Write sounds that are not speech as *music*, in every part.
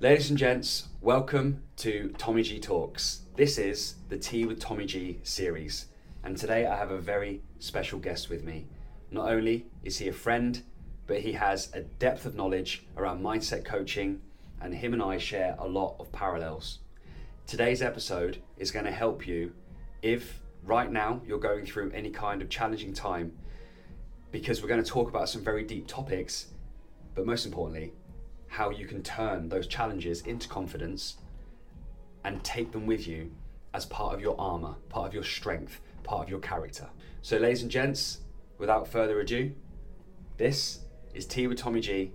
Ladies and gents, welcome to Tommy G Talks. This is the Tea with Tommy G series, and today I have a very special guest with me. Not only is he a friend, but he has a depth of knowledge around mindset coaching, and him and I share a lot of parallels. Today's episode is going to help you if right now you're going through any kind of challenging time, because we're going to talk about some very deep topics, but most importantly, how you can turn those challenges into confidence and take them with you as part of your armor, part of your strength, part of your character. So, ladies and gents, without further ado, this is Tea with Tommy G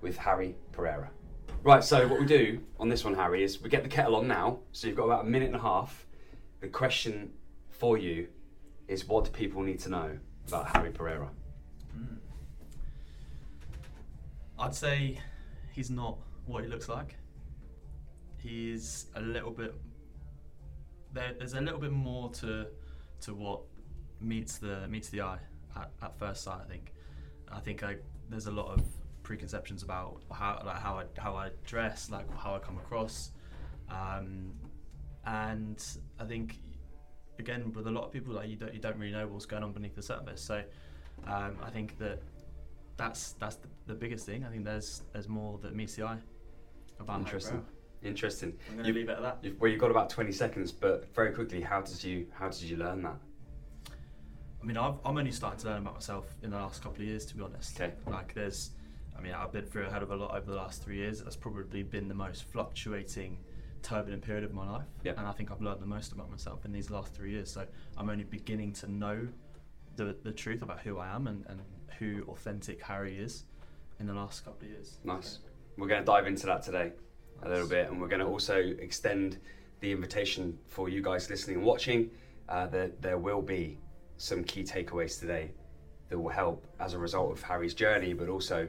with Harri Pereira. Right, so what we do on this one, Harri, is we get the kettle on now. So you've got about a minute and a half. The question for you is what do people need to know about Harri Pereira? Hmm. I'd say he's not what he looks like. He's a little bit. There, there's a little bit more to to what meets the meets the eye at, at first sight. I think. I think I, there's a lot of preconceptions about how like how I how I dress, like how I come across, um, and I think again with a lot of people like you don't you don't really know what's going on beneath the surface. So um, I think that that's that's the, the biggest thing. I think there's there's more that meets the eye about Interesting. Pereira. Interesting. I'm to You- leave it at that. You've, well, you've got about 20 seconds, but very quickly, how did you how did you learn that? I mean, I've, I'm only starting to learn about myself in the last couple of years, to be honest. Okay. Like, there's, I mean, I've been through a hell of a lot over the last three years. That's probably been the most fluctuating, turbulent period of my life. Yep. And I think I've learned the most about myself in these last three years. So I'm only beginning to know the, the truth about who I am and, and who authentic Harri is in the last couple of years. Nice. We're going to dive into that today a little bit, and we're going to also extend the invitation for you guys listening and watching. Uh, that there will be some key takeaways today that will help as a result of Harri's journey, but also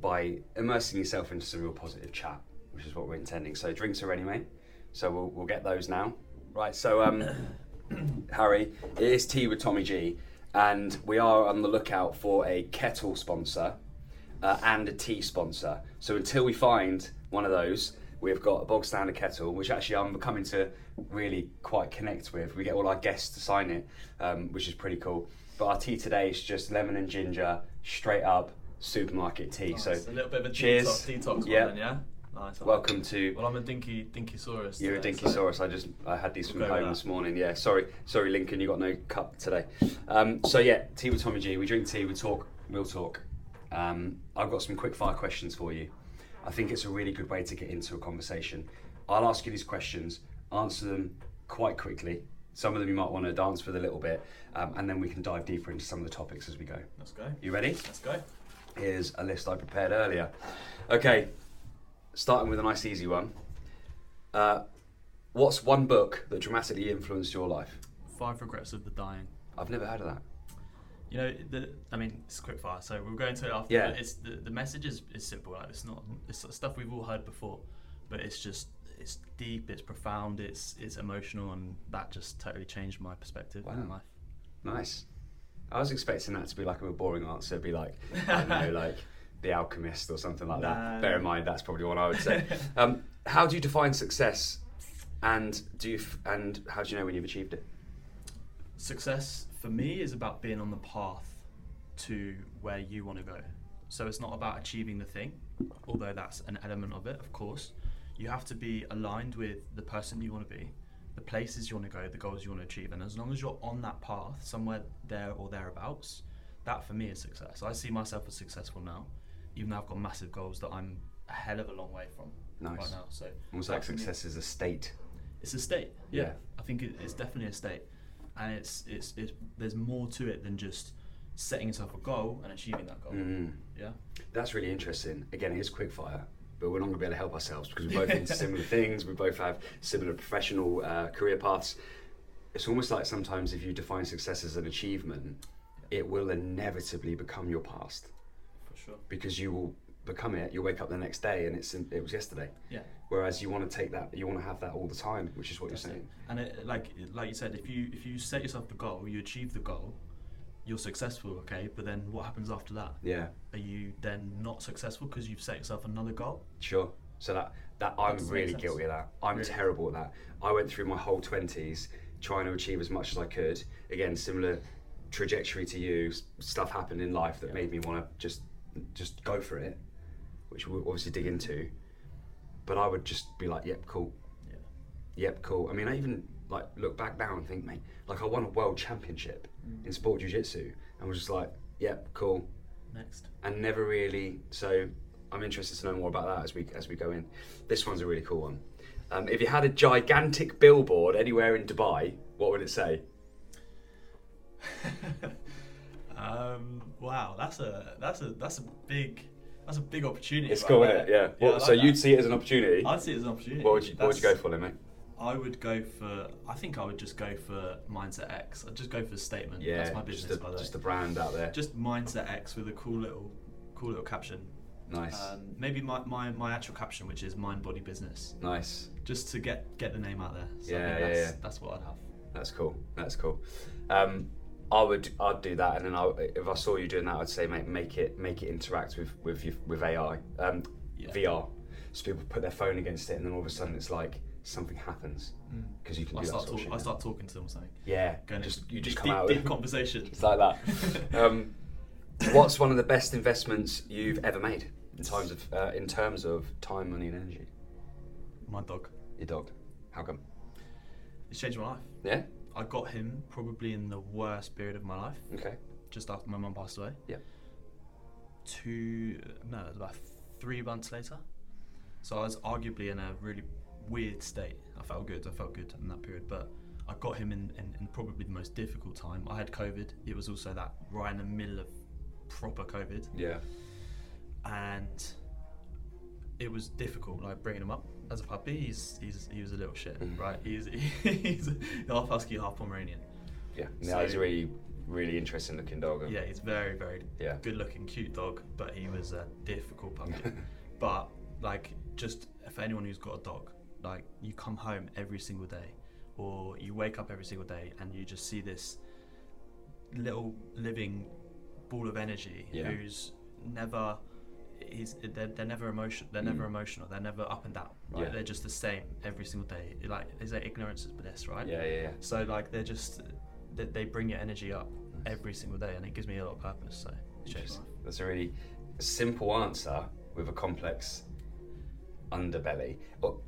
by immersing yourself into some real positive chat, which is what we're intending. So drinks are ready, mate. So we'll, we'll get those now. Right. So um, *coughs* Harri, it is tea with Tommy G, and we are on the lookout for a kettle sponsor uh, and a tea sponsor. So until we find one of those, we've got a bog standard kettle, which actually I'm coming to really quite connect with. We get all our guests to sign it, um, which is pretty cool. But our tea today is just lemon and ginger, straight up supermarket tea. Nice. So a little bit of a cheers. detox, detox Yeah. one yeah? Nice. I welcome to. Well, I'm a dinky, dinkysaurus. You're a today, Dinkysaurus. I just I had these We'll from home this morning. Yeah, sorry, sorry, Lincoln, you got no cup today. Um, so yeah, tea with Tommy G. We drink tea. We talk. We'll talk. Um, I've got some quick fire questions for you. I think it's a really good way to get into a conversation. I'll ask you these questions. Answer them quite quickly. Some of them you might want to dance with a little bit, um, and then we can dive deeper into some of the topics as we go. Let's go. You ready? Let's go. Here's a list I prepared earlier. Okay, starting with a nice easy one. Uh, what's one book that dramatically influenced your life? Five regrets of the dying. I've never heard of that. You know, the, I mean, it's quick fire, so we'll go into it after. Yeah. But it's the, the message is, is simple. Like it's not it's stuff we've all heard before, but it's just it's deep, it's profound, it's it's emotional, and that just totally changed my perspective in life. Nice. I was expecting that to be like a boring answer, be like, I don't *laughs* know, like The Alchemist or something like Nah, that. Bear in mind, that's probably what I would say. *laughs* um, how do you define success, and do you f- and how do you know when you've achieved it? Success for me is about being on the path to where you want to go. So it's not about achieving the thing, although that's an element of it, of course. You have to be aligned with the person you want to be, the places you want to go, the goals you want to achieve. And as long as you're on that path, somewhere there or thereabouts, that for me is success. I see myself as successful now, even though I've got massive goals that I'm a hell of a long way from Nice. right now. So Almost like success is a state. it's a state. Yeah, Yeah. I think it, it's definitely a state, and it's, it's it's there's more to it than just setting yourself a goal and achieving that goal. Mm. Yeah, That's really interesting. Again, it is quick fire, but we're not going to be able to help ourselves because we're both into *laughs* similar things. We both have similar professional uh, career paths. It's almost like sometimes if you define success as an achievement, it will inevitably become your past sure. because you will become it. You'll wake up the next day and it's it was yesterday. Yeah, Whereas you want to take that, you want to have that all the time, which is what that's you're it. saying. And it, like like you said, if you if you set yourself the goal, you achieve the goal, you're successful. Okay, but then what happens after that? Yeah, Are you then not successful because you've set yourself another goal? sure. So that that I'm That really guilty of that. I'm Really? terrible at that. I went through my whole twenties trying to achieve as much as I could. Again, similar trajectory to you. Stuff happened in life that Yeah. made me want to just just go for it, which we'll obviously dig into. But I would just be like, "Yep, cool. Yeah. Yep, cool." I mean, I even like look back now and think, mate, like I won a world championship Mm. in sport jiu-jitsu and was just like, "Yep, cool." Next. and never really. So I'm interested to know more about that as we as we go in. This one's a really cool one. Um, if you had a gigantic billboard anywhere in Dubai, what would it say? *laughs* um, wow, that's a that's a that's a big that's a big opportunity. It's right cool, isn't it? Yeah. What, like so that. you'd see it as an opportunity. I'd see it as an opportunity. what would you What would you go for, then, mate? I would go for. I think I would just go for Mindset X. I'd just go for the statement. Yeah, that's my just business, the, by the way. just the brand out there. Just Mindset X with a cool little, cool little caption. nice, Um, maybe my, my, my actual caption, which is Mind Body Business, nice. just to get get the name out there. So Yeah, think yeah, that's, yeah. That's what I'd have. That's cool. That's cool. Um, I would I'd do that, and then I, if I saw you doing that, I'd say make make it make it interact with with your, with AI, um, Yeah. VR. So people put their phone against it, and then all of a sudden it's like something happens because you can I start, sort talk, I start talking to them or something. Yeah, Going just you just deep, come out deep with conversation. It's like that. *laughs* um, what's one of the best investments you've ever made in terms of uh, in terms of time, money, and energy? My dog. Your dog. How come? It's changed my life. Yeah. I got him probably in the worst period of my life, Okay. just after my mum passed away. Yeah. Two, no, it was about three months later. So I was arguably in a really weird state. I felt good. I felt good in that period, but I got him in, in, in probably the most difficult time. I had COVID. It was also that right in the middle of proper COVID, Yeah. and it was difficult. Like bringing him up as a puppy, he's he's he was a little shit, Mhm. right? He's *laughs* he's half husky, half Pomeranian. Yeah. No, So- he's a really really interesting looking dog. Yeah, he's very very Yeah. good looking, cute dog, but he was a difficult puppy. *laughs* but like, just for anyone who's got a dog, like you come home every single day, or you wake up every single day, and you just see this little living ball of energy Yeah. who's never. He's, they're, they're never emotion. They're never Mm. emotional. They're never up and down. Right? Yeah. They're just the same every single day. Like they say, ignorance is bliss, right? Yeah, yeah, yeah. So like they're just they, they bring your energy up every single day, and it gives me a lot of purpose. So it's Interesting. That's a really simple answer with a complex underbelly,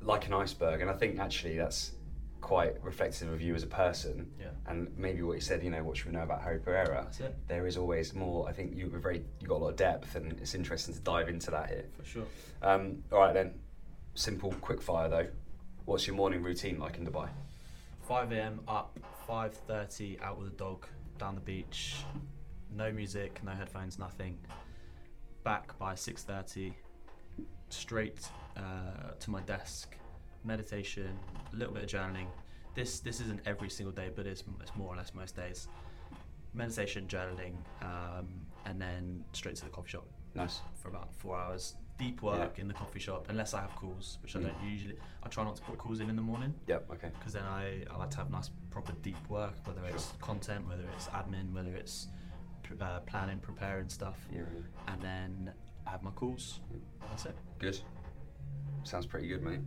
like an iceberg. And I think actually that's quite reflective of you as a person. Yeah. And maybe what you said, you know, what should we know about Harri Pereira? There is always more. I think you were very, you got a lot of depth, and it's interesting to dive into that here. For sure. Um, all right then, simple, quick fire though. What's your morning routine like in Dubai? 5 a.m. up, 5:30 out with the dog down the beach. No music, no headphones, nothing. Back by 6:30, straight uh, to my desk. Meditation, a little bit of journaling. This this isn't every single day, but it's, it's more or less most days. Meditation, journaling, um, and then straight to the coffee shop Nice. for about four hours. Deep work in the coffee shop, unless I have calls, which I Mm. don't usually. I try not to put calls in in the morning Yep. Okay. because then I, I like to have nice proper deep work, whether it's content, whether it's admin, whether it's uh, planning, preparing stuff, Yeah. and then I have my calls. That's it. Good. Sounds pretty good, mate.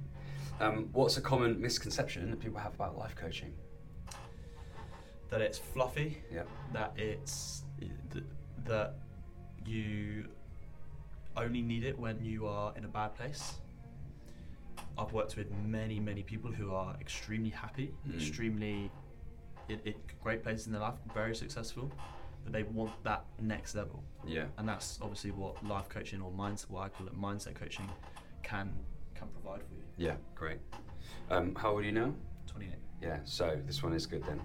Um, what's a common misconception that people have about life coaching? That it's fluffy, Yeah. that it's th- that you only need it when you are in a bad place. I've worked with many, many people who are extremely happy, Mm. extremely in, in great places in their life, very successful, but they want that next level. Yeah. and that's obviously what life coaching or mindset, what I call it, mindset coaching, can can provide for you. Yeah. Great. Um, how old are you now? Twenty eight. Yeah. So this one is good then.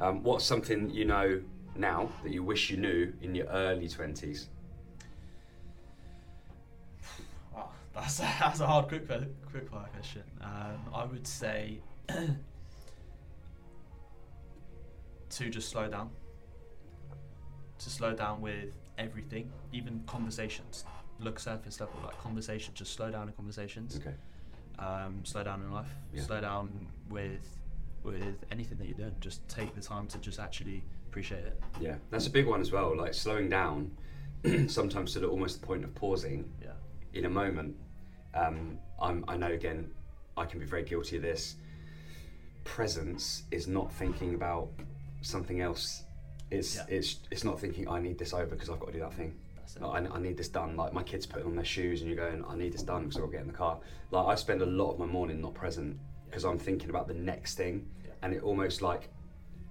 Um, what's something you know now that you wish you knew in your early twenties? Wow, that's a, *laughs* that's a hard quick quick fire question. Um, I would say *clears throat* to just slow down. To slow down with everything, even conversations. Look surface level, like conversation, Just slow down in conversations. Okay. um, slow down in life, Yeah. slow down with with anything that you're doing. Just take the time to just actually appreciate it. Yeah. That's a big one as well. Like slowing down, *clears throat* sometimes to the almost the point of pausing Yeah, in a moment. Um, I'm, I know again, I can be very guilty of this. Presence is not thinking about something else. It's Yeah. it's it's not thinking I need this over because I've got to do that thing. That's it. Like, I, I need this done. Like my kids putting on their shoes and you're going, I need this done because I've got to get in the car. Like I spend a lot of my morning not present because I'm thinking about the next thing, and it almost like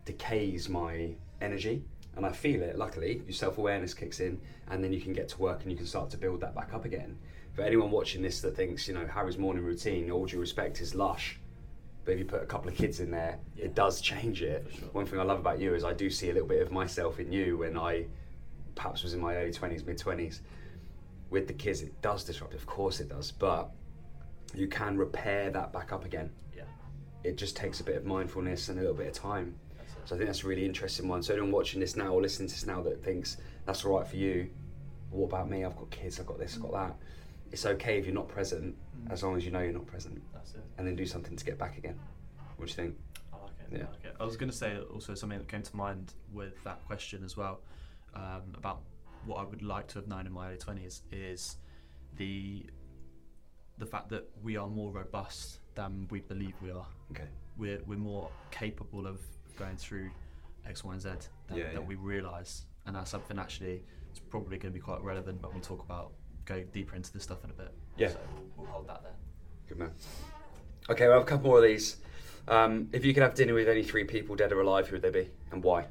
decays my energy. And I feel it. Luckily, your self awareness kicks in, and then you can get to work and you can start to build that back up again. For anyone watching this that thinks, you know, Harri's morning routine, all due respect, is lush. But if you put a couple of kids in there, Yeah. it does change it. Sure. One thing I love about you is I do see a little bit of myself in you when I perhaps was in my early 20s, mid 20s. With the kids, it does disrupt, of course it does, but you can repair that back up again. Yeah. It just takes a bit of mindfulness and a little bit of time. So I think that's a really interesting one. So anyone watching this now or listening to this now that thinks that's all right for you, what about me? I've got kids, I've got this, I've got that. It's okay if you're not present, Mm. as long as you know you're not present, That's it. and then do something to get back again. What do you think? I like it. Yeah. I like it. I was going to say also something that came to mind with that question as well um, about what I would like to have known in my early twenties is the the fact that we are more robust than we believe we are. Okay. We're we're more capable of going through X, Y, and Z than, Yeah, yeah. we realise, and that's something actually it's probably going to be quite relevant when we talk about go deeper into this stuff in a bit. Yeah. So we'll, we'll hold that there. Good man. Okay, we'll have a couple more of these. Um, if you could have dinner with any three people, dead or alive, who would they be and why?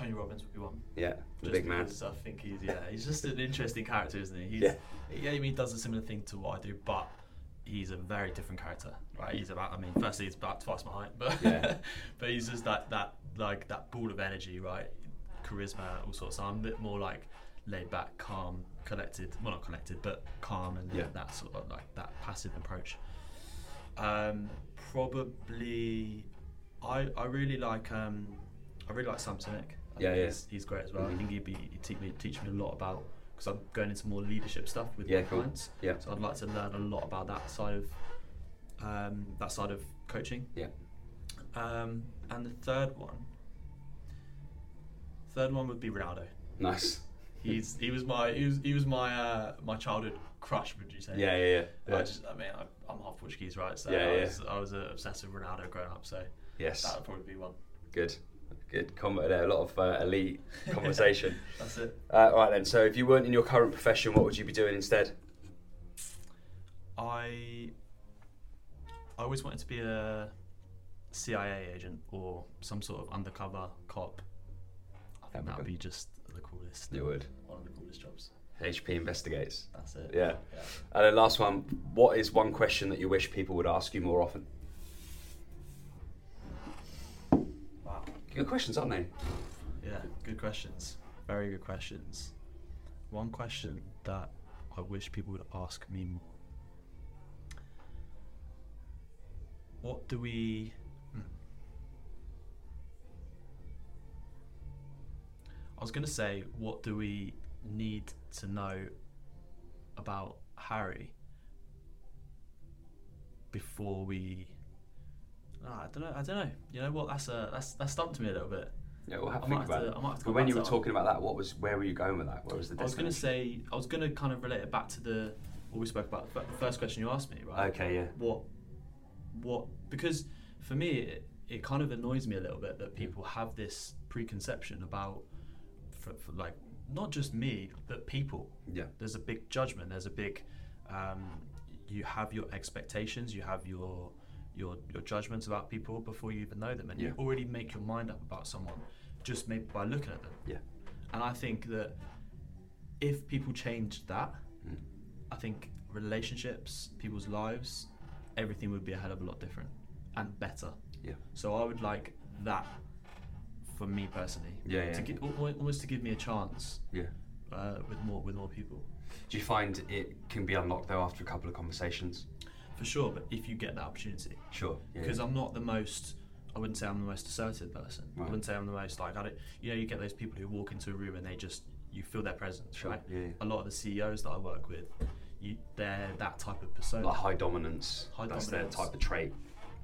Tony Robbins would be one. Yeah, the Just big man. I think he's yeah, he's just an interesting character, isn't he? He's, Yeah. yeah, he does a similar thing to what I do, but he's a very different character, right? He's about, I mean, firstly, he's about twice my height, but Yeah. *laughs* but he's just that that like that ball of energy, right? Charisma, all sorts. So I'm a bit more like laid back, calm, collected. Well, not collected, but calm and Yeah. that sort of like that passive approach. Um, probably, I I really like um, I really like Sam Sinek. I Yeah, yeah. He's, he's great as well. I Mhm. think he'd be he'd teach me teach me a lot about because I'm going into more leadership stuff with Yeah, my cool. clients. Yeah. So I'd like to learn a lot about that side of um, that side of coaching. Yeah. Um, and the third one, third one would be Ronaldo. Nice. He's he was my he was he was my uh, my childhood crush. Would you say? Yeah, yeah, yeah. I just I mean I, I'm half Portuguese, right? So Yeah, I yeah. was I was uh, obsessed with Ronaldo growing up. So yes. that would probably be one. Good. Good. Com- there, a lot of uh, elite *laughs* conversation. That's it. Uh, all right then. So, if you weren't in your current profession, what would you be doing instead? I I always wanted to be a CIA agent or some sort of undercover cop. I That'd think be that would be just the coolest. You would. One of the coolest jobs. HP investigates. That's it. Yeah. And then last one. What is one question that you wish people would ask you more often? Good questions, aren't they? Yeah, good questions. Very good questions. One question that I wish people would ask me more. What do we. hmm. I was going to say, what do we need to know about Harri before we. Ah, I don't know. I don't know. You know what? That's a that's that stumped me a little bit. Yeah, we'll have I to think about to- it. I might have to But when you were talking about that, what was where were you going with that? Where was the I was going to say, I was going to kind of relate it back to the what we spoke about. The first question you asked me, right? Okay, yeah. What, what? Because for me, it, it kind of annoys me a little bit that people have this preconception about, for, for like not just me, but people. Yeah. There's a big judgment. There's a big. Um, you have your expectations. You have your your your judgments about people before you even know them, and Yeah. you already make your mind up about someone just maybe by looking at them. Yeah. And I think that if people changed that, Mm. I think relationships, people's lives, everything would be a hell of a lot different and better. Yeah. So I would like that for me personally. Yeah, yeah. To gi- al- al- almost to give me a chance Yeah. uh, with more with more people. Do you find it can be unlocked though after a couple of conversations? For sure, but if you get that opportunity, Sure. Yeah. because I'm not the most. I wouldn't say I'm the most assertive person. I wouldn't say I'm the most like I don't. You know, you get those people who walk into a room and they just you feel their presence, Sure, right? yeah, yeah. A lot of the CEOs that I work with, you they're that type of persona. like high dominance. High that's dominance. their type of trait.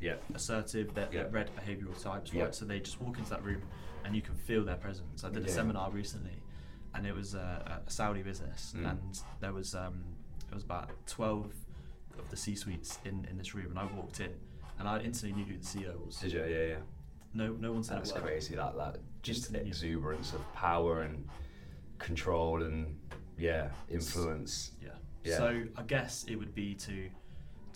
Yeah. assertive, they're, Yeah. they're red behavioural types, Yeah. right? So they just walk into that room and you can feel their presence. I did a Yeah. seminar recently and it was a, a Saudi business, Mm. and there was um, it was about twelve of the C-suites in, in this room, and I walked in, and I instantly knew who the CEO was. Did you? Yeah, yeah. No, no one said that. That's a word. crazy. That that just Instantly exuberance of power and control and yeah, influence. Yeah. Yeah. So I guess it would be to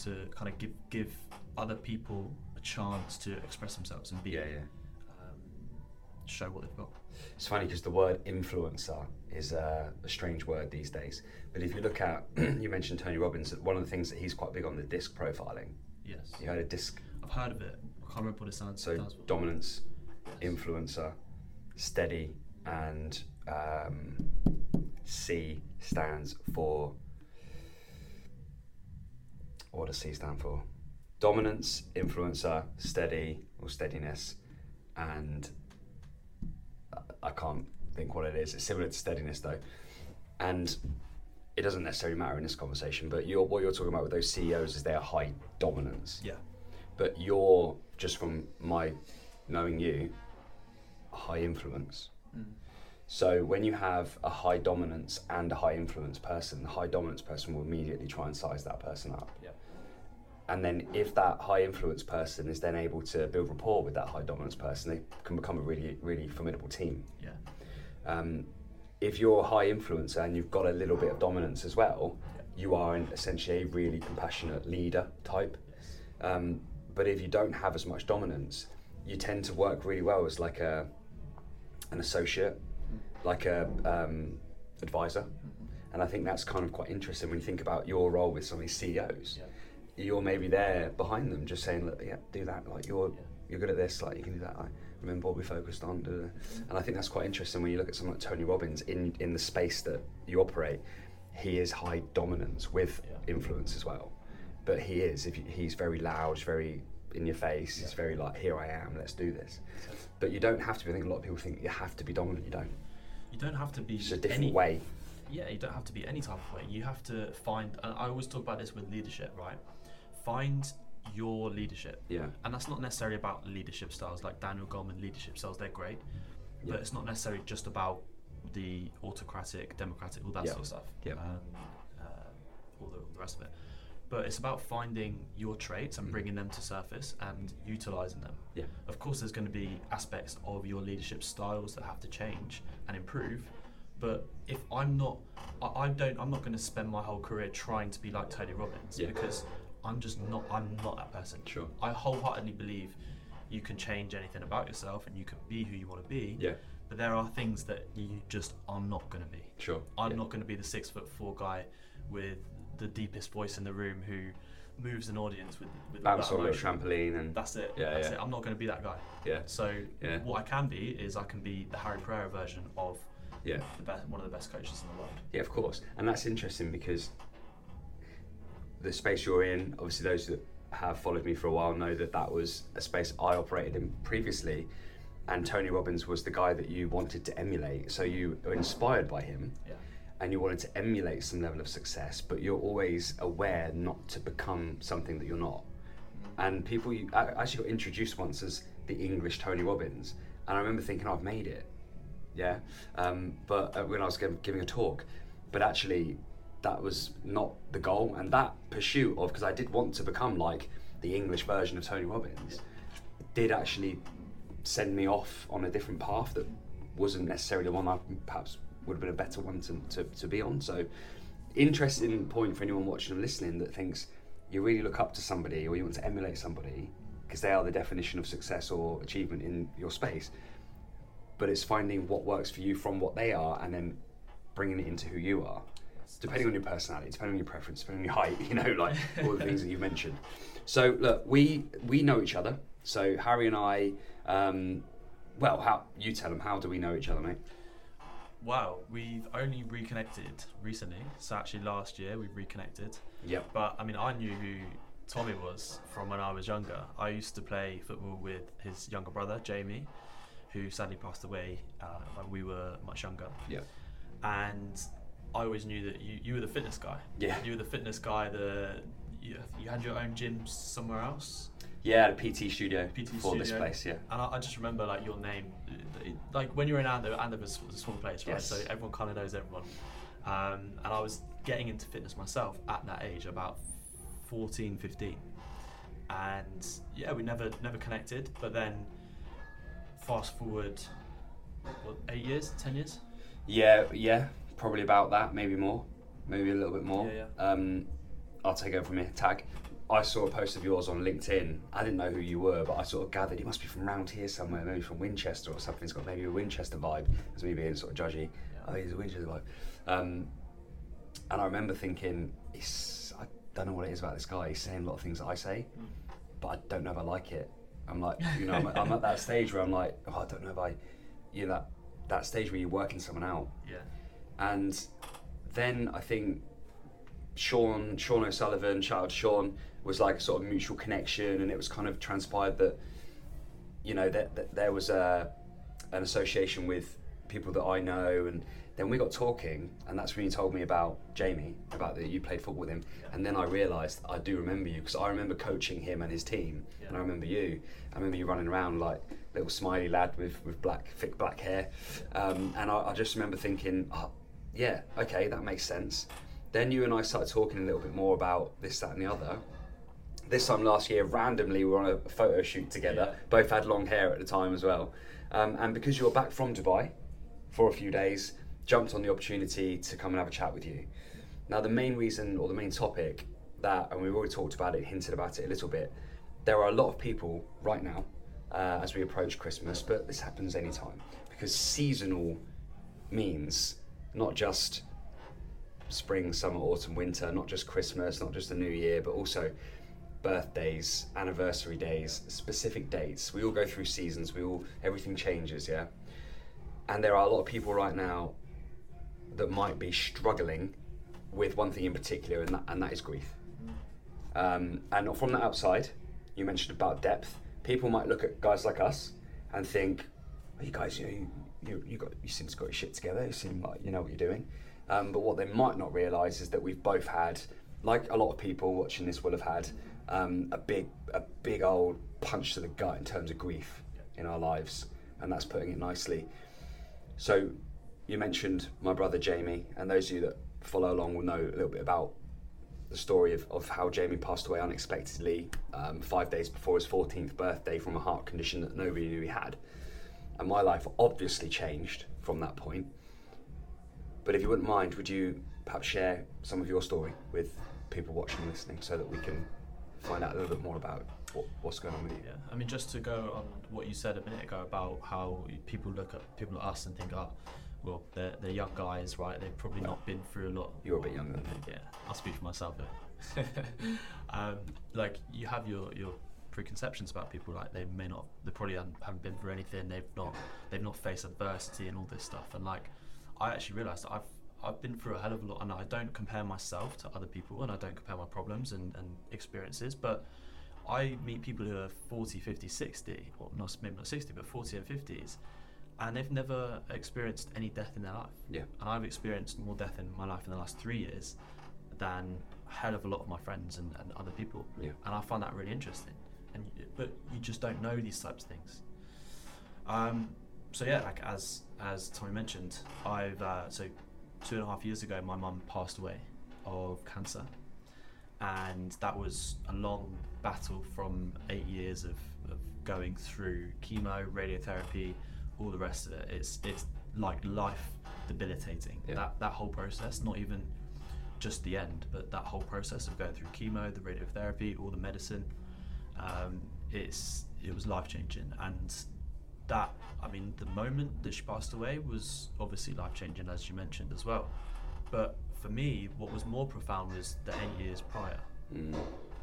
to kind of give give other people a chance to express themselves and be Yeah, yeah. um, show what they've got. It's funny because the word influencer is uh, a strange word these days. But if you look at, *clears throat* you mentioned Tony Robbins. One of the things that he's quite big on the disc profiling. Yes. You heard of disc, I've heard of it. I can't remember what it sounds. so stands dominance, Yes. influencer, steady, and um, C stands for. What does C stand for? Dominance, influencer, steady or steadiness, and I- I can't think what it is. It's similar to steadiness though, and it doesn't necessarily matter in this conversation. But you're, what you're talking about with those CEOs is their high dominance Yeah. but you're just from my knowing you high influence Mm. so when you have a high dominance and a high influence person the high dominance person will immediately try and size that person up Yeah. and then if that high influence person is then able to build rapport with that high dominance person they can become a really really formidable team Yeah. Um, if you're a high influencer and you've got a little bit of dominance as well you are an, essentially a really compassionate leader type um, but if you don't have as much dominance, you tend to work really well as like a an associate, like a um, advisor. And I think that's kind of quite interesting when you think about your role with some of these CEOs. Yeah. You're maybe there behind them, just saying, "Look, yeah, do that. Like you're Yeah. you're good at this. Like you can do that. Like remember what we focused on." da, da, da." And I think that's quite interesting when you look at someone like Tony Robbins in in the space that you operate. He is high dominance with Yeah. influence as well but he is if you, he's very loud very in your face he's Yeah. very like here i am let's do this but you don't have to be i think a lot of people think you have to be dominant you don't You don't have to be it's a different any, way Yeah, you don't have to be any type of way. You have to find. And I always talk about this with leadership, right? Find your leadership, yeah and that's not necessarily about leadership styles like Daniel Goleman leadership styles. They're great, Yeah. but it's not necessarily just about the autocratic, democratic, all that Yeah. sort of stuff. Yeah. Um, uh, all, the, all the rest of it. But it's about finding your traits and Mhm. bringing them to surface and utilizing them. yeah Of course, there's going to be aspects of your leadership styles that have to change and improve. But if I'm not, I, I don't, I'm not going to spend my whole career trying to be like Tony Robbins Yeah. because I'm just not. I'm not that person. Sure. I wholeheartedly believe you can change anything about yourself and you can be who you want to be. yeah But there are things that you just are not going to be. sure I'm yeah. not going to be the six foot four guy with the deepest voice in the room who moves an audience with with bounce on a trampoline and That's it. Yeah, That's yeah. it. I'm not going to be that guy. yeah So Yeah. what I can be is I can be the Harri Pereira version of yeah the best, one of the best coaches in the world. yeah of course and that's interesting because the space you're in obviously those that have followed me for a while know that that was a space i operated in previously and tony robbins was the guy that you wanted to emulate so you were inspired by him Yeah. and you wanted to emulate some level of success, but you're always aware not to become something that you're not. And people, you, I I actually got introduced once as the English Tony Robbins, and I remember thinking, oh, I've made it, yeah. Um, but uh, when I was giving a talk, but actually, that was not the goal, and that pursuit of because I did want to become like the English version of Tony Robbins, did actually send me off on a different path that wasn't necessarily the one I perhaps would have been a better one to, to, to be on. So, interesting point for anyone watching and listening that thinks you really look up to somebody or you want to emulate somebody because they are the definition of success or achievement in your space. But it's finding what works for you from what they are and then bringing it into who you are. Depending on your personality, depending on your preference, depending on your height, *laughs* you know, like all the things that you've mentioned. So look, we we know each other. So Harry and I, um, well, how you tell them? How do we know each other, mate? Wow, we've only reconnected recently. So actually, last year we reconnected. Yeah. But I mean, I knew who Tommy was from when I was younger. I used to play football with his younger brother Jamie, who sadly passed away uh, when we were much younger. Yeah. And I always knew that you, you were the fitness guy. Yeah. You were the fitness guy. The you, you had your own gym somewhere else, Yeah, at a PT studio PT for this place. Yeah. and I, I just remember like your name, like when you were in Andover, Andover was was a small place, right? Yes. So everyone kind of knows everyone. Um, and I was getting into fitness myself at that age, about 14, 15. And yeah, we never never connected. But then, fast forward, what, eight years, ten years? Yeah, yeah, probably about that, maybe more, maybe a little bit more. Yeah, Um, I'll take over from here. Tag. I saw a post of yours on LinkedIn. I didn't know who you were, but I sort of gathered you must be from round here somewhere, maybe from Winchester or something. It's got maybe a Winchester vibe. As me being sort of judgy. Yeah. Oh, he's a Winchester vibe. Um, and I remember thinking, it's, I don't know what it is about this guy. He's saying a lot of things that I say, Mm. but I don't know if I like it. I'm like, you know, I'm, I'm at that *laughs* stage where I'm like, oh, I don't know if I, you know, that that stage where you're working someone out. Yeah. And then I think Sean, Sean O'Sullivan, shout out Sean, was like a sort of mutual connection, and it was kind of transpired that, you know, that, that there was a, an association with people that I know, and then we got talking, and that's when you told me about Jamie, about that you played football with him, Yeah. and then I realised I do remember you because I remember coaching him and his team, and I remember you. I remember you running around like little smiley lad with, with black thick black hair, um, and I, I just remember thinking, oh, yeah, okay, that makes sense. Then you and I started talking a little bit more about this, that, and the other. This time last year, randomly, we were on a photo shoot together. Both had long hair at the time as well. Um, and because you were back from Dubai for a few days, jumped on the opportunity to come and have a chat with you. Now, the main reason or the main topic that, and we've already talked about it, hinted about it a little bit, there are a lot of people right now uh, as we approach Christmas, but this happens anytime because seasonal means not just spring, summer, autumn, winter, not just Christmas, not just the New Year, but also birthdays, anniversary days, specific dates. We all go through seasons. We all everything changes, yeah. And there are a lot of people right now that might be struggling with one thing in particular, and that, and that is grief. Um, and from the outside, you mentioned about depth. People might look at guys like us and think, "Are "You guys, you know, you, you, got you seem to got your shit together. You seem like you know what you're doing." Um, but what they might not realise is that we've both had, like a lot of people watching this will have had, um, a big a big old punch to the gut in terms of grief in our lives, and that's putting it nicely. So, you mentioned my brother Jamie, and those of you that follow along will know a little bit about the story of, of how Jamie passed away unexpectedly um, five days before his 14th birthday from a heart condition that nobody knew he had. And my life obviously changed from that point. But if you wouldn't mind, would you perhaps share some of your story with people watching and listening so that we can find out a little bit more about what, what's going on with you? Yeah, I mean, just to go on what you said a minute ago about how people look at people like us and think, oh, well, they're, they're young guys, right? They've probably not been through a lot. You're a bit younger than me. Yeah, I'll speak for myself *laughs* um, like you have your your preconceptions about people, like they may not, they probably haven't, been through anything. They've not, they've not faced adversity and all this stuff. And like, I actually realised that I've I've been through a hell of a lot, and I don't compare myself to other people, and I don't compare my problems and, and experiences, but. I meet people who are 40, 50, 60, or not maybe not 60, but 40 and 50s, and they've never experienced any death in their life. Yeah. And I've experienced more death in my life in the last three years than a hell of a lot of my friends and, and other people. Yeah. And I find that really interesting. And but you just don't know these types of things. Um, so yeah, like as as Tommy mentioned, I've uh, so two and a half years ago, my mum passed away of cancer, and that was a long battle from eight years of, of going through chemo, radiotherapy, all the rest of it. It's it's like life debilitating. Yeah. That that whole process, not even just the end, but that whole process of going through chemo, the radiotherapy, all the medicine, um, it's it was life changing. And that, I mean, the moment that she passed away was obviously life changing, as you mentioned as well. But for me, what was more profound was the eight years prior. Mm,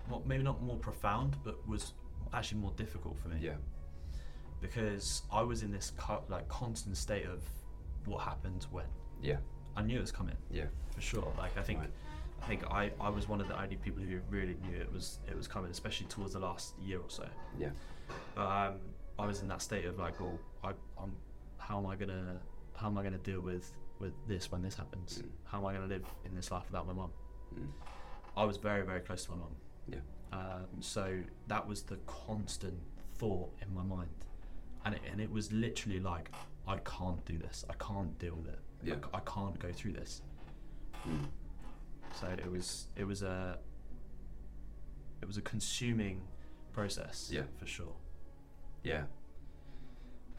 Not, maybe not more profound, but was actually more difficult for me yeah. because I was in this co- like constant state of what happened when. Yeah. I knew it was coming Yeah. for sure. Like I think, Right. I think I, I was one of the only people who really knew it was it was coming, especially towards the last year or so. Yeah. But um, I was in that state of like, well, I, I'm, how am I gonna, how am I gonna deal with with this when this happens? Mm. How am I gonna live in this life without my mum? Mm. I was very very close to my mum, Yeah. Um, so that was the constant thought in my mind, and it, and it was literally like, I can't do this. I can't deal with it. I Yeah. c- I, can't go through this. Mm. So it was it was a it was a consuming process. Yeah. for sure. Yeah.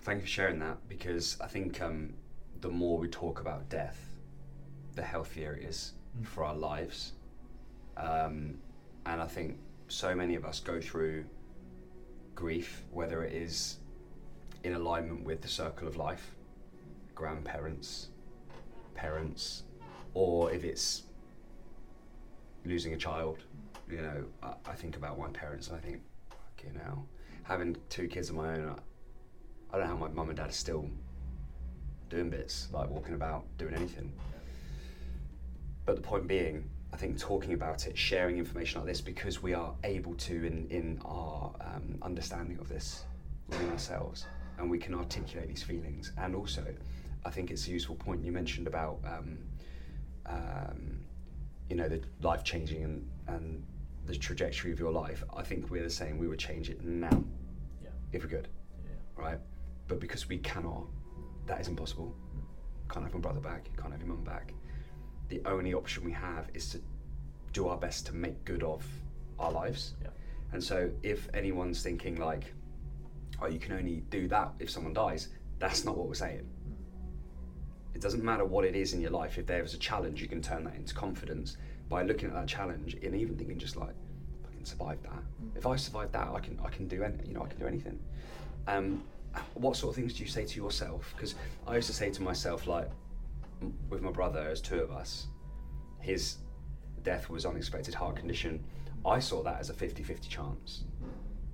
Thank you for sharing that because I think um, the more we talk about death, the healthier it is Mm. for our lives. Um, and I think so many of us go through grief, whether it is in alignment with the circle of life, grandparents, parents, or if it's losing a child. You know, I, I think about my parents and I think, fucking hell, having two kids of my own, I, I don't know how my mum and dad are still doing bits, like walking about, doing anything. But the point being, I think talking about it, sharing information like this, because we are able to in, in our um, understanding of this within ourselves, and we can articulate these feelings. And also, I think it's a useful point you mentioned about, um, um, you know, the life changing and, and the trajectory of your life. I think we're the same. We would change it now Yeah. if we could, Yeah. right? But because we cannot, that is impossible. Can't have my brother back, can't have your mum back. The only option we have is to do our best to make good of our lives. Yeah. And so if anyone's thinking like, oh, you can only do that if someone dies, that's not what we're saying. It doesn't matter what it is in your life. If there is a challenge, you can turn that into confidence by looking at that challenge and even thinking just like, I can survive that. If I survive that, I can I can do any, you know I can do anything. Um, what sort of things do you say to yourself? Because I used to say to myself like, with my brother, there's two of us. His death was unexpected heart condition. I saw that as a 50-50 chance.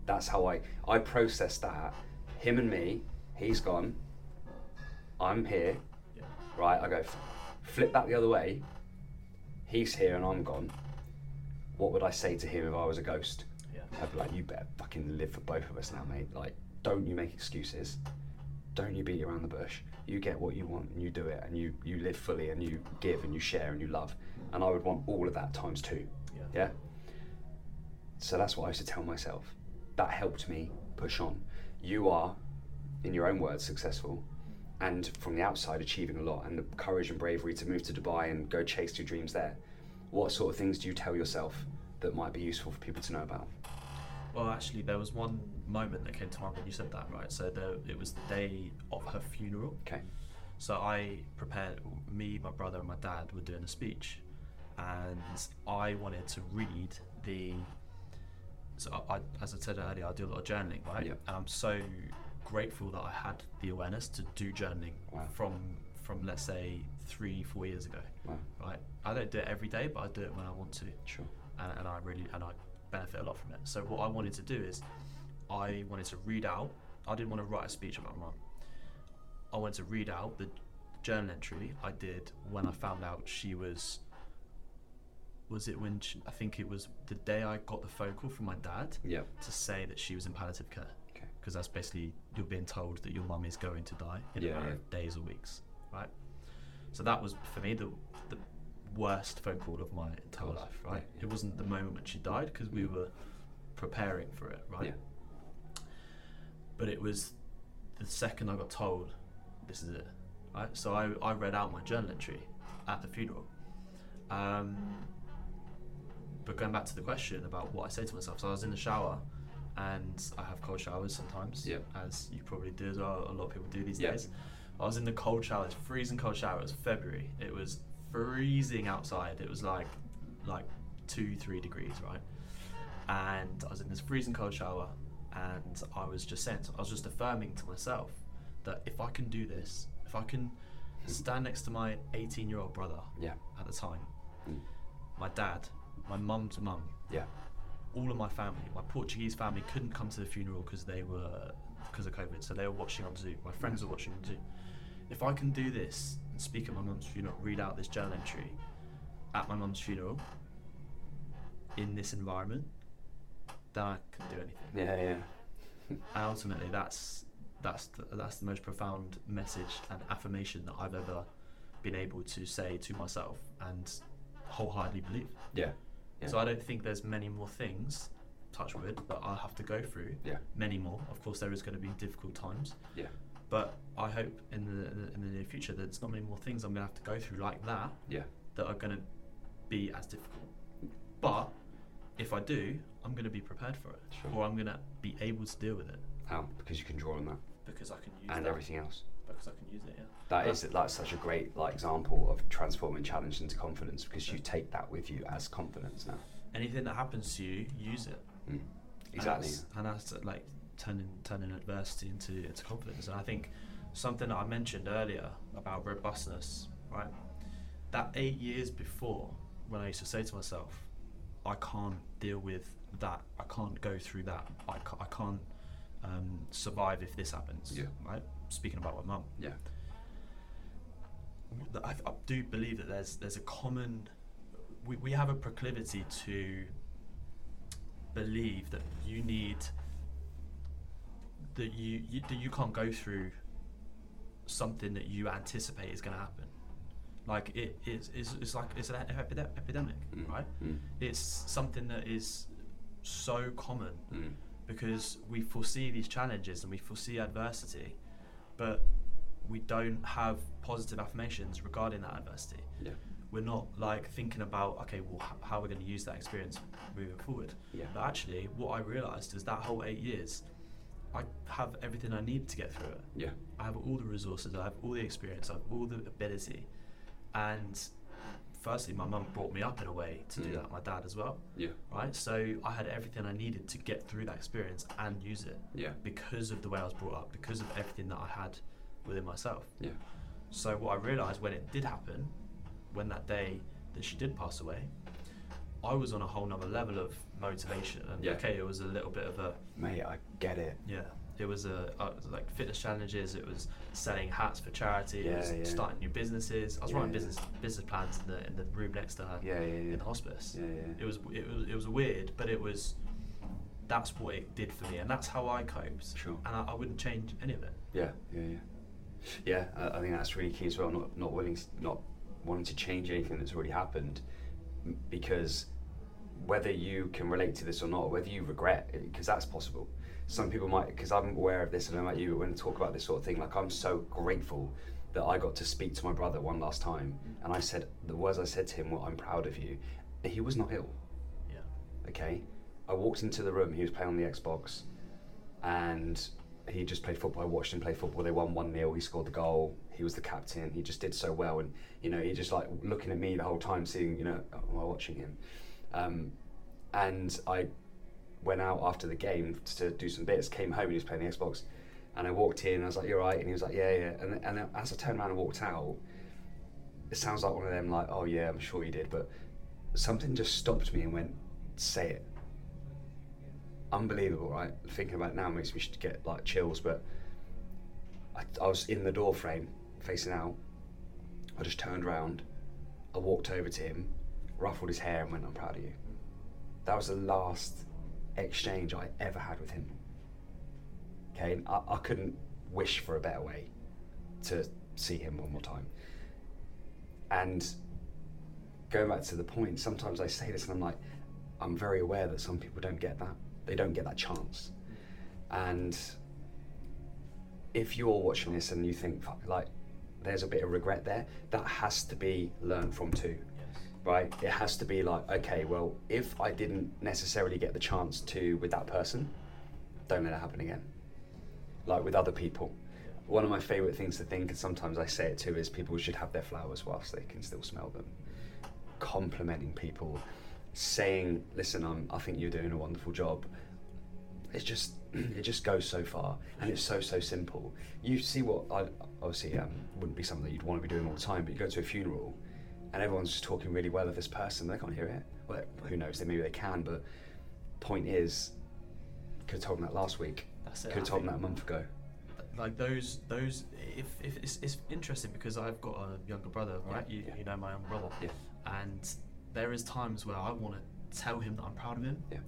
That's how I I processed that. Him and me, he's gone. I'm here. Right? I go f- flip that the other way. He's here and I'm gone. What would I say to him if I was a ghost? Yeah. I'd be like, you better fucking live for both of us now, mate. Like, don't you make excuses. Don't you beat around the bush. You get what you want and you do it and you, you live fully and you give and you share and you love. And I would want all of that times two. Yeah. Yeah? So that's what I used to tell myself. That helped me push on. You are, in your own words, successful and from the outside achieving a lot and the courage and bravery to move to Dubai and go chase your dreams there. What sort of things do you tell yourself that might be useful for people to know about? Well, actually, there was one moment that came to mind when you said that, right? So the, it was the day of her funeral. Okay. So I prepared, me, my brother, and my dad were doing a speech, and I wanted to read the. So I, I, as I said earlier, I do a lot of journaling, right? Yeah. And I'm so grateful that I had the awareness to do journaling Wow. from from let's say three, four years ago, Wow. right? I don't do it every day, but I do it when I want to Sure. and, and I really and I benefit a lot from it. So what I wanted to do is, I wanted to read out. I didn't want to write a speech about my mum. I wanted to read out the journal entry I did when I found out she was. Was it when she, I think it was the day I got the phone call from my dad Yeah. to say that she was in palliative care. Because that's basically you're being told that your mum is going to die in Yeah, a matter yeah. of days or weeks, right? So that was for me the the worst phone call of my entire life, right? yeah. It wasn't the moment when she died because we were preparing for it, right? But it was the second I got told, this is it, right? So I, I read out my journal entry at the funeral. Um, but going back to the question about what I say to myself, so I was in the shower and I have cold showers sometimes, Yeah. as you probably do as well. A lot of people do these days. I was in the cold showers, freezing cold shower. It was February. It was freezing outside. It was like like two, three degrees, right? And I was in this freezing cold shower, and I was just saying, I was just affirming to myself that if I can do this, if I can stand next to my 18 year old brother Yeah. at the time, Mm. my dad, my mum's mum, Yeah. All of my family, my Portuguese family couldn't come to the funeral because they were because of COVID, so they were watching on Zoom. My friends were watching on Zoom. If I can do this and speak at my mum's funeral, read out this journal entry at my mum's funeral in this environment, then I can do anything. Yeah. Yeah. And ultimately, that's that's the, that's the most profound message and affirmation that I've ever been able to say to myself and wholeheartedly believe. Yeah. Yeah. So I don't think there's many more things, touch wood, that I'll have to go through. Yeah. Many more. Of course, there is going to be difficult times. Yeah. But I hope in the in the, near future that there's not many more things I'm going to have to go through like that Yeah. that are going to be as difficult. But if I do, I'm going to be prepared for it, Sure. or I'm going to be able to deal with it How? Because you can draw on that because I can use and that. everything else. Because I can use it. Yeah. That Yeah. that's such a great like example of transforming challenge into confidence because you take that with you as confidence now. Anything that happens to you, use it. Mm. Exactly. And that's, and that's like turning turning adversity into into confidence. And I think something that I mentioned earlier about robustness, right? That eight years before, when I used to say to myself, I can't deal with that. I can't go through that. I can't, I can't um, survive if this happens. Yeah. Right. Speaking about my mum, Yeah. I, I do believe that there's there's a common we, we have a proclivity to believe that you need that you, you that you can't go through something that you anticipate is going to happen like it is it's, it's like it's an epide- epidemic Mm. right Mm. it's something that is so common Mm. because we foresee these challenges and we foresee adversity, but we don't have positive affirmations regarding that adversity. Yeah. We're not like thinking about okay, well, h- how we're going to use that experience moving forward. Yeah. But actually, what I realised is that whole eight years, I have everything I need to get through it. Yeah. I have all the resources, I have all the experience, I have all the ability, and firstly, my mum brought me up in a way to do Mm. that. My dad as well Yeah. right? So I had everything I needed to get through that experience and use it Yeah. because of the way I was brought up, because of everything that I had within myself. Yeah. So what I realized when it did happen, when that day that she did pass away, I was on a whole nother level of motivation. And Yeah. okay, it was a little bit of a Mate, I get it. yeah. It was a uh, like fitness challenges. It was selling hats for charity. it was Yeah, yeah. starting new businesses. I was Yeah, writing yeah. business business plans in the in the room next to her Yeah, yeah, yeah. in the hospice Yeah, yeah. it was it was it was weird, but it was that's what it did for me, and that's how I coped. Sure. And I, I wouldn't change any of it. Yeah, yeah, yeah. Yeah, I, I think that's really key as well. Not not willing, not wanting to change anything that's already happened, because whether you can relate to this or not, whether you regret, it, because that's possible. Some people might, because I'm aware of this, and I know about you, but when I talk about this sort of thing, like I'm so grateful that I got to speak to my brother one last time, and I said the words I said to him were, "I'm proud of you." He was not ill. Yeah. okay? I walked into the room he was playing on the xbox and he just played football. I watched him play football. They won 1-0 he scored the goal. He was the captain. He just did so well. And you know he just like looking at me the whole time seeing you know while watching him? Um, and i went out after the game to do some bits came home and he was playing the xbox. And i walked in and i was like you're right and he was like yeah yeah. And, and as i turned around and walked out it sounds like one of them like oh yeah i'm sure you did but something just stopped me and went say it. Unbelievable right? Thinking about it now makes me get like chills but I, I was in the door frame facing out. I just turned around i walked over to him ruffled his hair and went i'm proud of you. That was the last exchange i ever had with him okay I, I couldn't wish for a better way to see him one more time and going back to the point, sometimes I say this and I'm like, I'm very aware that some people don't get that. They don't get that chance. And if you're watching this and you think, like, there's a bit of regret there, that has to be learned from too. Right? It has to be like, okay, well, if I didn't necessarily get the chance to with that person, don't let it happen again. Like with other people. One of my favourite things to think, and sometimes I say it too, is people should have their flowers whilst they can still smell them. Complimenting people, saying, "Listen, I'm, I think you're doing a wonderful job." It's just, *clears throat* it just goes so far, and it's so so simple. You see what I obviously um, wouldn't be something that you'd want to be doing all the time, but you go to a funeral, and everyone's just talking really well of this person. They can't hear it. Well, who knows? Maybe they can, but point is, could have told them that last week. That's it. Could have told them that a month ago. Like those, those. If, if it's, it's interesting because I've got a younger brother, right? You, yeah. you know my younger brother. Yeah. And there is times where I want to tell him that I'm proud of him. Yeah.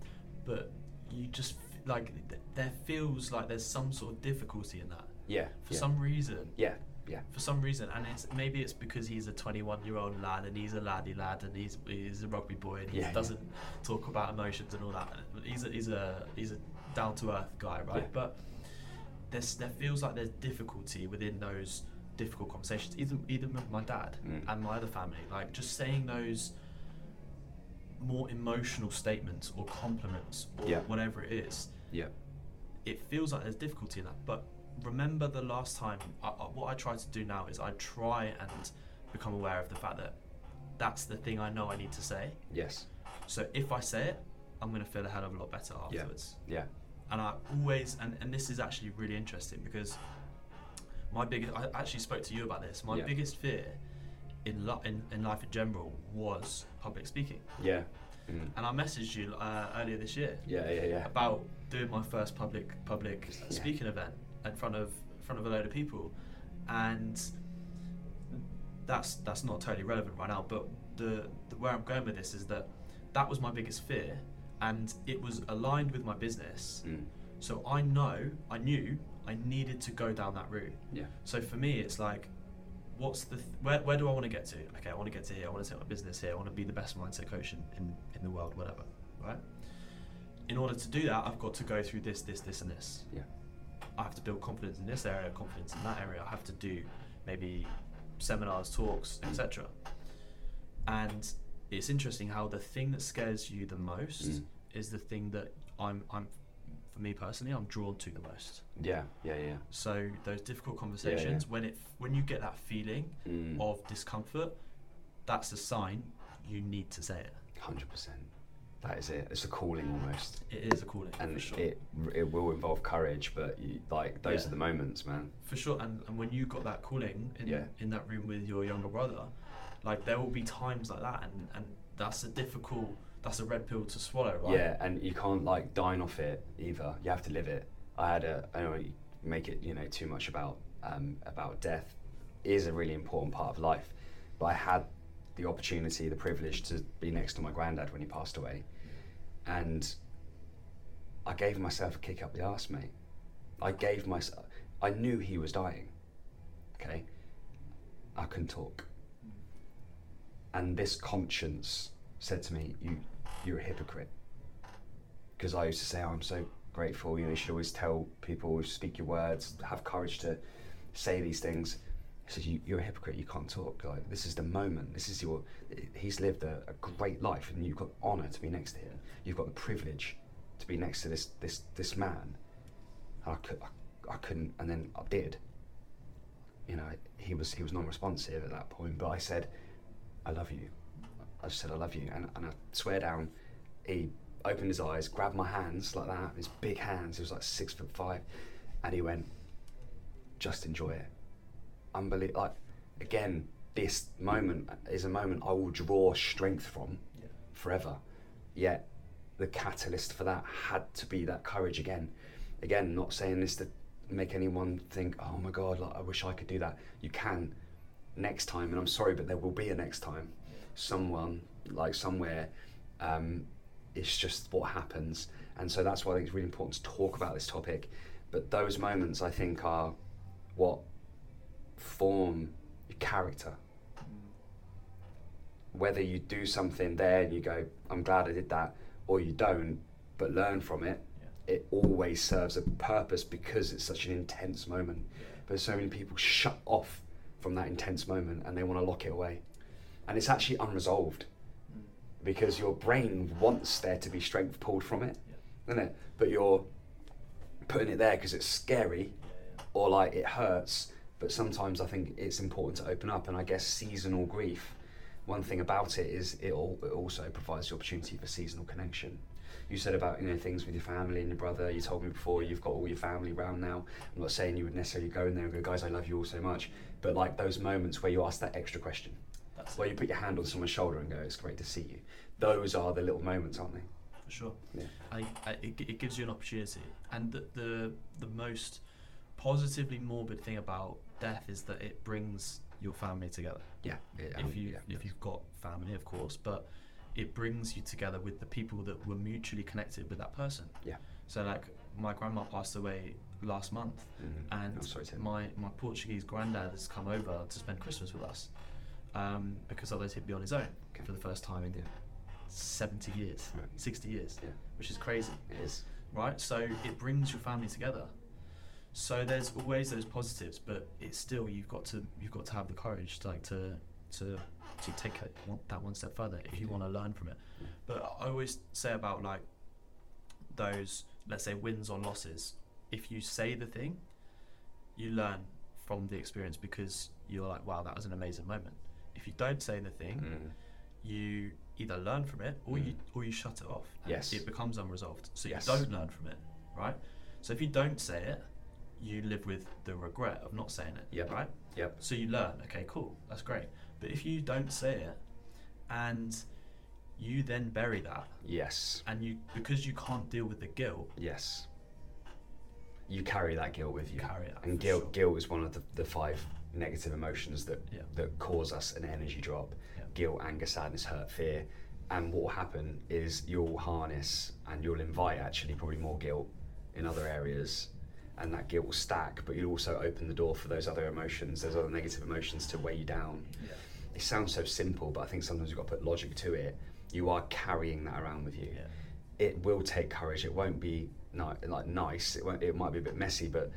But you just like th- there feels like there's some sort of difficulty in that Yeah. for yeah. some reason. Yeah. Yeah. For some reason, and it's maybe it's because he's a 21 year old lad and he's a laddie lad and he's he's a rugby boy and he Yeah, yeah. doesn't talk about emotions and all that. He's a he's a he's a down to earth guy, right? Yeah. But there's there feels like there's difficulty within those difficult conversations, even even with my dad Mm. and my other family. Like just saying those more emotional statements or compliments or Yeah. whatever it is Yeah. it feels like there's difficulty in that. But remember the last time, I, I, what I try to do now is I try and become aware of the fact that that's the thing I know I need to say. Yes. So if I say it, I'm going to feel a hell of a lot better afterwards. Yeah. And I always, and, and this is actually really interesting because my biggest, I actually spoke to you about this. My Yeah. biggest fear in, li- in, in life in general was public speaking. Yeah. Mm. And I messaged you uh, earlier this year Yeah. Yeah. Yeah. about doing my first public public Yeah. speaking event in front of in front of a load of people, and that's that's not totally relevant right now. But the, the where I'm going with this is that that was my biggest fear, and it was aligned with my business. Mm. So I know I knew I needed to go down that route. Yeah. So for me, it's like, what's the th- where, where do I want to get to? Okay, I want to get to here. I want to take my business here. I want to be the best mindset coach in, in, in the world, whatever. Right. In order to do that, I've got to go through this, this, this, and this. Yeah. I have to build confidence in this area, confidence in that area. I have to do maybe seminars, talks, etc. And it's interesting how the thing that scares you the most Mm. is the thing that I'm, I'm, for me personally, I'm drawn to the most. Yeah. Yeah. Yeah. So those difficult conversations, when it, when you get that feeling Mm. of discomfort, that's a sign you need to say it. Hundred percent. That is it. It's a calling almost, It is a calling and for sure. it it will involve courage. But you, like those Yeah. are the moments, man. For sure, and, and when you got that calling in, Yeah. in that room with your younger brother, like there will be times like that, and, and that's a difficult, that's a red pill to swallow, right? Yeah, and you can't like dine off it either. You have to live it. I had a. I don't make it you know too much about um, about death. It is a really important part of life, but I had the opportunity, the privilege to be next to my granddad when he passed away, and I gave myself a kick up the arse, mate. I gave myself. I knew he was dying. Okay. I couldn't talk, and this conscience said to me, "You, you're a hypocrite." Because I used to say, oh, "I'm so grateful." You know, you should always tell people, speak your words, have courage to say these things. He said, you, "You're a hypocrite. You can't talk. Like this is the moment. This is your. He's lived a, a great life, and you've got honour to be next to him. You've got the privilege to be next to this this this man." And I could, I, I couldn't, and then I did. You know, he was he was non-responsive at that point, but I said, "I love you." I just said, "I love you," and, and I swear down. He opened his eyes, grabbed my hands like that, his big hands. He was like six foot five, and he went, "Just enjoy it." Unbelievable. Like again, this moment is a moment I will draw strength from Yeah. forever. Yet the catalyst for that had to be that courage again. Again, not saying this to make anyone think, oh my god, like, I wish I could do that. You can next time, and I'm sorry, but there will be a next time. Someone, like somewhere, um, it's just what happens. And so that's why I think it's really important to talk about this topic. But those moments, I think, are what form your character whether you do something there and you go, I'm glad I did that, or you don't, but learn from it, Yeah. it always serves a purpose because it's such an intense moment. But so many people shut off from that intense moment and they want to lock it away. And it's actually unresolved mm. because your brain wants there to be strength pulled from it, isn't it? But you're putting it there because it's scary or like it hurts. But sometimes I think it's important to open up, and I guess seasonal grief. One thing about it is it, al- it also provides the opportunity for seasonal connection. You said about you know things with your family and your brother. You told me before you've got all your family around now. I'm not saying you would necessarily go in there and go, guys, I love you all so much. But like those moments where you ask that extra question, That's where it, you put your hand on someone's shoulder and go, it's great to see you. Those are the little moments, aren't they? for sure. Yeah. I, I, it, it gives you an opportunity, and the, the the most positively morbid thing about death is that it brings your family together. Yeah. yeah if you yeah. if you've got family, of course, but it brings you together with the people that were mutually connected with that person. Yeah. So like my grandma passed away last month, Mhm. and sorry, my my Portuguese granddad has come over to spend Christmas with us um, because otherwise he'd be on his own Okay. for the first time in Yeah. 70 years, Right. 60 years, Yeah. which is crazy, It is. right? So it brings your family together. So there's always those positives, but it's still you've got to you've got to have the courage to like to to to take it one, that one step further if you want to learn from it. But I always say about like those let's say wins or losses. If you say the thing, you learn from the experience because you're like, wow, that was an amazing moment. If you don't say the thing, Mm. you either learn from it or you Mm. or you shut it off. Yes. It becomes unresolved. So Yes. you don't learn from it, right? So if you don't say it, you live with the regret of not saying it. Yep. Right? Yep. So you learn, okay, cool, that's great. But if you don't say it and you then bury that Yes. and you because you can't deal with the guilt, Yes. You carry that guilt with you. You carry it, And guilt sure. guilt is one of the, the five negative emotions that Yeah. that cause us an energy drop. Yeah. Guilt, anger, sadness, hurt, fear. And what will happen is you'll harness and you'll invite actually probably more guilt in other areas. And that guilt will stack, but you'll also open the door for those other emotions, those other negative emotions to weigh you down. yeah. It sounds so simple, but I think sometimes you've got to put logic to it. You are carrying that around with you. Yeah. It will take courage. It won't be ni- like nice. It won't. It might be a bit messy, but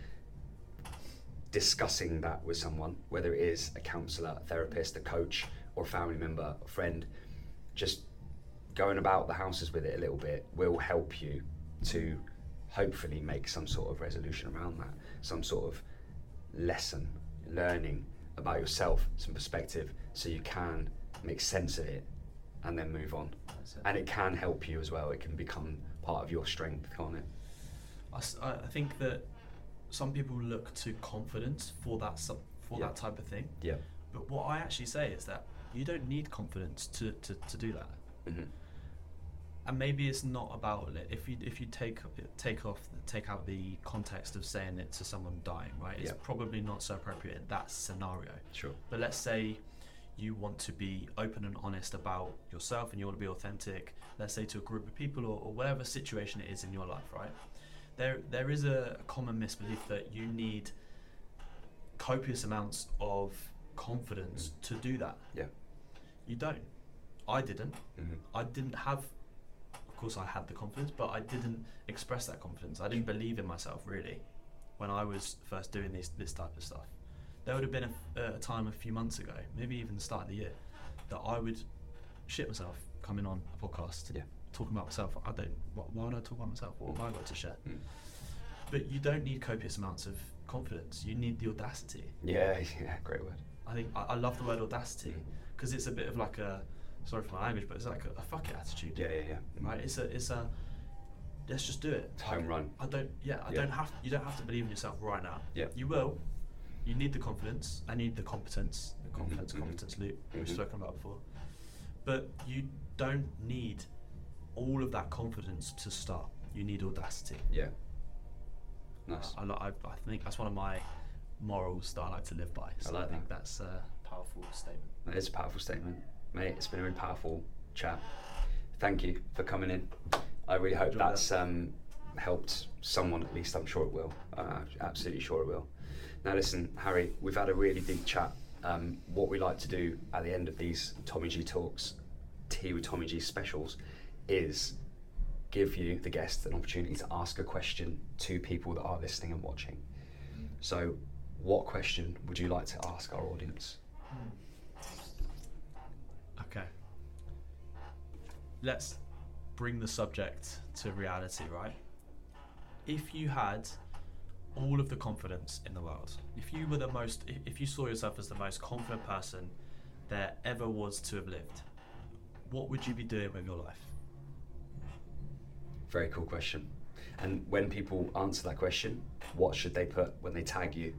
discussing that with someone, whether it is a counsellor, a therapist, a coach, or a family member, a friend, just going about the houses with it a little bit will help you to hopefully make some sort of resolution around that, some sort of lesson, learning about yourself, some perspective, so you can make sense of it and then move on. It. And it can help you as well. It can become part of your strength, can't it? I think that some people look to confidence for that for Yeah. that type of thing. Yeah. But what I actually say is that you don't need confidence to, to, to do that. hmm And maybe it's not about it. If you if you take take off take out the context of saying it to someone dying, right? It's Yeah. probably not so appropriate in that scenario. Sure. But let's say you want to be open and honest about yourself and you want to be authentic, let's say to a group of people or, or whatever situation it is in your life, right? There there is a common misbelief that you need copious amounts of confidence to do that. Yeah. You don't. I didn't. hmm I didn't have course I had the confidence, but I didn't express that confidence. I didn't believe in myself really when I was first doing this this type of stuff. There would have been a, a time a few months ago, maybe even the start of the year, that I would shit myself coming on a podcast, Yeah. talking about myself. I don't. Why, why would I talk about myself? What have I got to share? Mm. But you don't need copious amounts of confidence. You need the audacity. Yeah. *laughs* Yeah. Great word. I think I, I love the word audacity because it's a bit of like a sorry for my language, but it's like a, a fuck it attitude Yeah. Yeah. Yeah. right? It's a it's a let's just do it. It's home run. I don't yeah, I Yeah. don't have you don't have to believe in yourself right now. Yeah. You will. You need the confidence I need the competence, the confidence, mhm. competence loop we've Mhm. spoken about before. But you don't need all of that confidence to start. You need audacity. Yeah. Nice. I, I, I think that's one of my morals that I like to live by. So I, like think that. that's a powerful statement. That is a powerful statement, mate. It's been a really powerful chat. Thank you for coming in. I really hope Enjoyed that's um, helped someone at least. I'm sure it will. Uh, absolutely sure it will. Now, listen, Harri, we've had a really deep chat. Um, what we like to do at the end of these Tommy G talks, Tea with Tommy G specials, is give you, the guest, an opportunity to ask a question to people that are listening and watching. So, what question would you like to ask our audience? Okay. Let's bring the subject to reality, right? If you had all of the confidence in the world, if you were the most, if you saw yourself as the most confident person there ever was to have lived, what would you be doing with your life? Very cool question. And when people answer that question, what should they put when they tag you?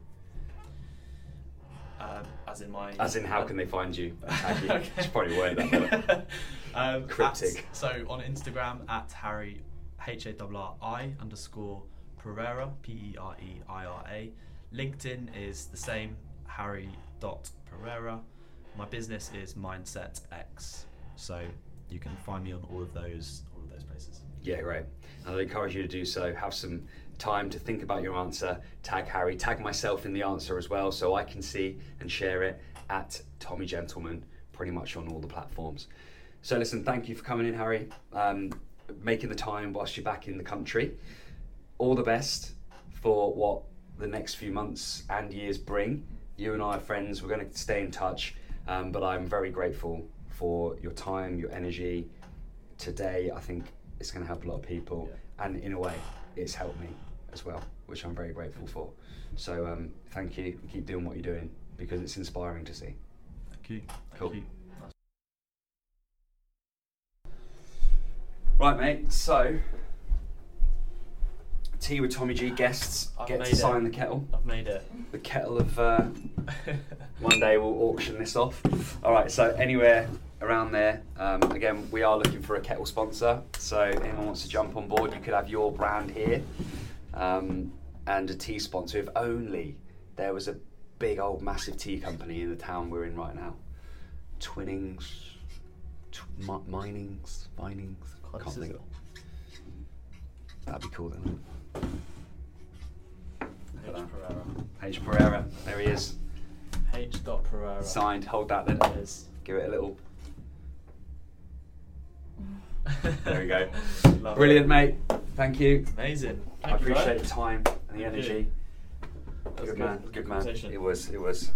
Um, as in my. As in, how can they find you? *laughs* you. Okay. Should probably word that *laughs* um, Cryptic. at- so on Instagram at Harri H A R R I underscore Pereira P E R E I R A. LinkedIn is the same Harri dot Pereira. My business is Mindset X. So you can find me on all of those all of those places. Yeah, great. And I'd encourage you to do so. Have some time to think about your answer, tag Harri, tag myself in the answer as well, so I can see and share it at Tommy Gentleman, pretty much on all the platforms. So listen, thank you for coming in, Harri, um, making the time whilst you're back in the country. All the best for what the next few months and years bring. You and I are friends. We're going to stay in touch, um, but I'm very grateful for your time, your energy. Today, I think it's going to help a lot of people, Yeah. and in a way, it's helped me as well, which I'm very grateful for. So um, thank you. Keep doing what you're doing because it's inspiring to see. Thank you. Thank Cool. you. Right, mate. So, tea with Tommy G guests I've get made to it. sign the kettle. I've made it. The kettle of. Uh, *laughs* one day we'll auction this off. All right. So anywhere around there, um, again, we are looking for a kettle sponsor. So anyone wants to jump on board, you could have your brand here, um, and a tea sponsor. If only there was a big old massive tea company in the town we're in right now. Twinings, tw- mi- minings, vinings. Quite Can't think. sizzle. That'd be cool then. H Pereira. H Pereira, there he is. H. Dot Pereira. Signed. Hold that then. It is. Give it a little. There we go. Love Brilliant, it. mate. Thank you. Amazing. I Thank you, appreciate the time and the energy. Good good. man. Good Good man. It was. It was.